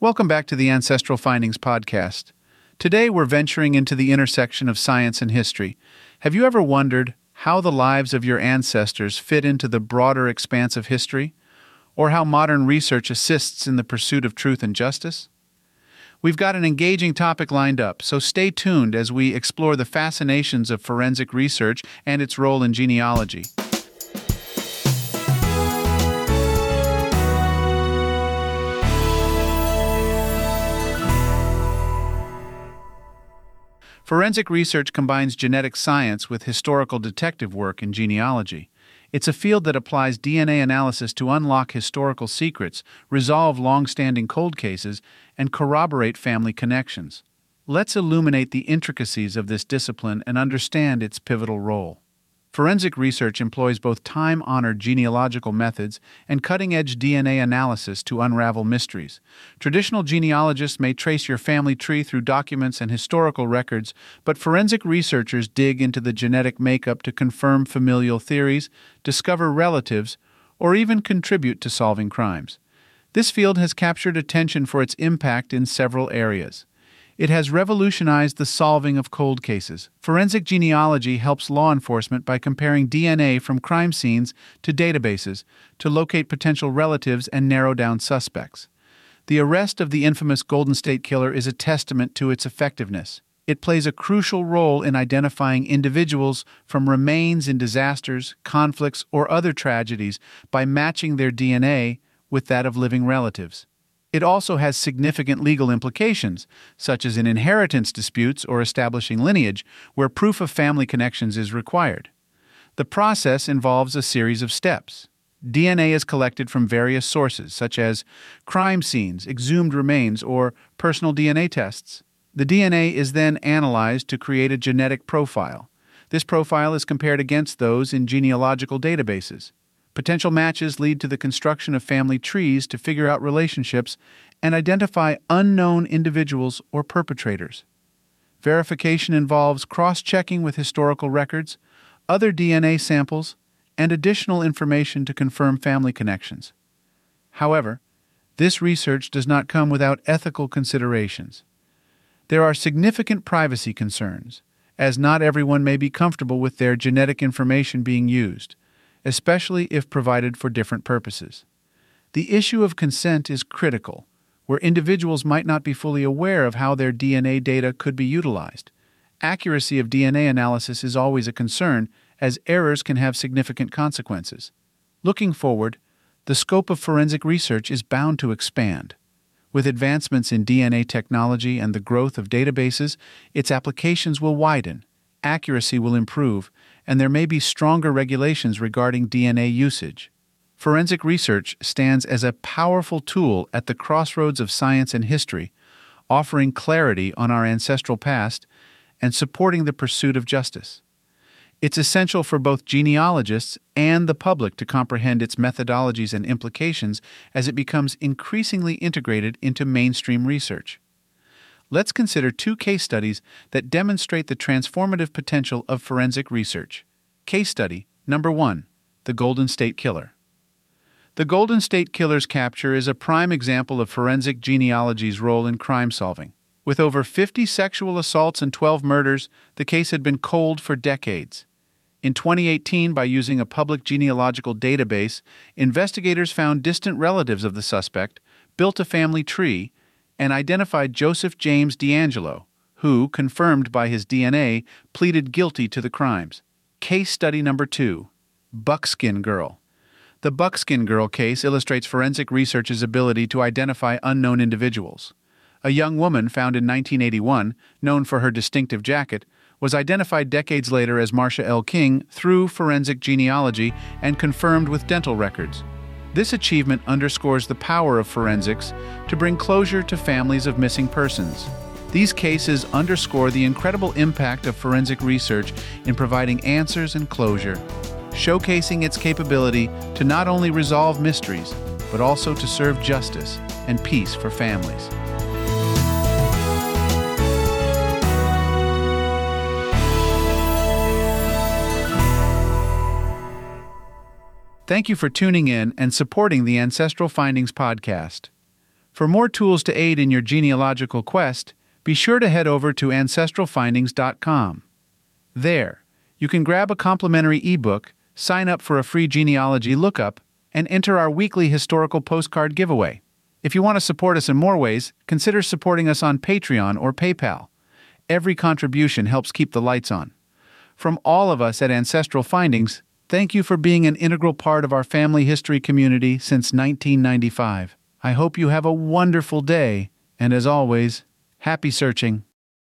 Welcome back to the Ancestral Findings Podcast. Today we're venturing into the intersection of science and history. Have you ever wondered how the lives of your ancestors fit into the broader expanse of history? Or how modern research assists in the pursuit of truth and justice? We've got an engaging topic lined up, so stay tuned as we explore the fascinations of forensic research and its role in genealogy. Forensic research combines genetic science with historical detective work in genealogy. It's a field that applies DNA analysis to unlock historical secrets, resolve long standing cold cases, and corroborate family connections. Let's illuminate the intricacies of this discipline and understand its pivotal role. Forensic research employs both time honored genealogical methods and cutting edge DNA analysis to unravel mysteries. Traditional genealogists may trace your family tree through documents and historical records, but forensic researchers dig into the genetic makeup to confirm familial theories, discover relatives, or even contribute to solving crimes. This field has captured attention for its impact in several areas. It has revolutionized the solving of cold cases. Forensic genealogy helps law enforcement by comparing DNA from crime scenes to databases to locate potential relatives and narrow down suspects. The arrest of the infamous Golden State Killer is a testament to its effectiveness. It plays a crucial role in identifying individuals from remains in disasters, conflicts, or other tragedies by matching their DNA with that of living relatives. It also has significant legal implications, such as in inheritance disputes or establishing lineage, where proof of family connections is required. The process involves a series of steps. DNA is collected from various sources, such as crime scenes, exhumed remains, or personal DNA tests. The DNA is then analyzed to create a genetic profile. This profile is compared against those in genealogical databases. Potential matches lead to the construction of family trees to figure out relationships and identify unknown individuals or perpetrators. Verification involves cross checking with historical records, other DNA samples, and additional information to confirm family connections. However, this research does not come without ethical considerations. There are significant privacy concerns, as not everyone may be comfortable with their genetic information being used especially if provided for different purposes. The issue of consent is critical, where individuals might not be fully aware of how their DNA data could be utilized. Accuracy of DNA analysis is always a concern, as errors can have significant consequences. Looking forward, the scope of forensic research is bound to expand. With advancements in DNA technology and the growth of databases, its applications will widen, accuracy will improve, and there may be stronger regulations regarding DNA usage. Forensic research stands as a powerful tool at the crossroads of science and history, offering clarity on our ancestral past and supporting the pursuit of justice. It's essential for both genealogists and the public to comprehend its methodologies and implications as it becomes increasingly integrated into mainstream research let's consider two case studies that demonstrate the transformative potential of forensic research. Case study number one The Golden State Killer. The Golden State Killer's capture is a prime example of forensic genealogy's role in crime solving. With over 50 sexual assaults and 12 murders, the case had been cold for decades. In 2018, by using a public genealogical database, investigators found distant relatives of the suspect, built a family tree, and identified Joseph James DeAngelo, who, confirmed by his DNA, pleaded guilty to the crimes. Case study number two Buckskin Girl. The Buckskin Girl case illustrates forensic research's ability to identify unknown individuals. A young woman found in 1981, known for her distinctive jacket, was identified decades later as Marcia L. King through forensic genealogy and confirmed with dental records. This achievement underscores the power of forensics to bring closure to families of missing persons. These cases underscore the incredible impact of forensic research in providing answers and closure, showcasing its capability to not only resolve mysteries, but also to serve justice and peace for families. Thank you for tuning in and supporting the Ancestral Findings podcast. For more tools to aid in your genealogical quest, be sure to head over to ancestralfindings.com. There, you can grab a complimentary ebook, sign up for a free genealogy lookup, and enter our weekly historical postcard giveaway. If you want to support us in more ways, consider supporting us on Patreon or PayPal. Every contribution helps keep the lights on. From all of us at Ancestral Findings, thank you for being an integral part of our family history community since 1995. I hope you have a wonderful day, and as always, happy searching.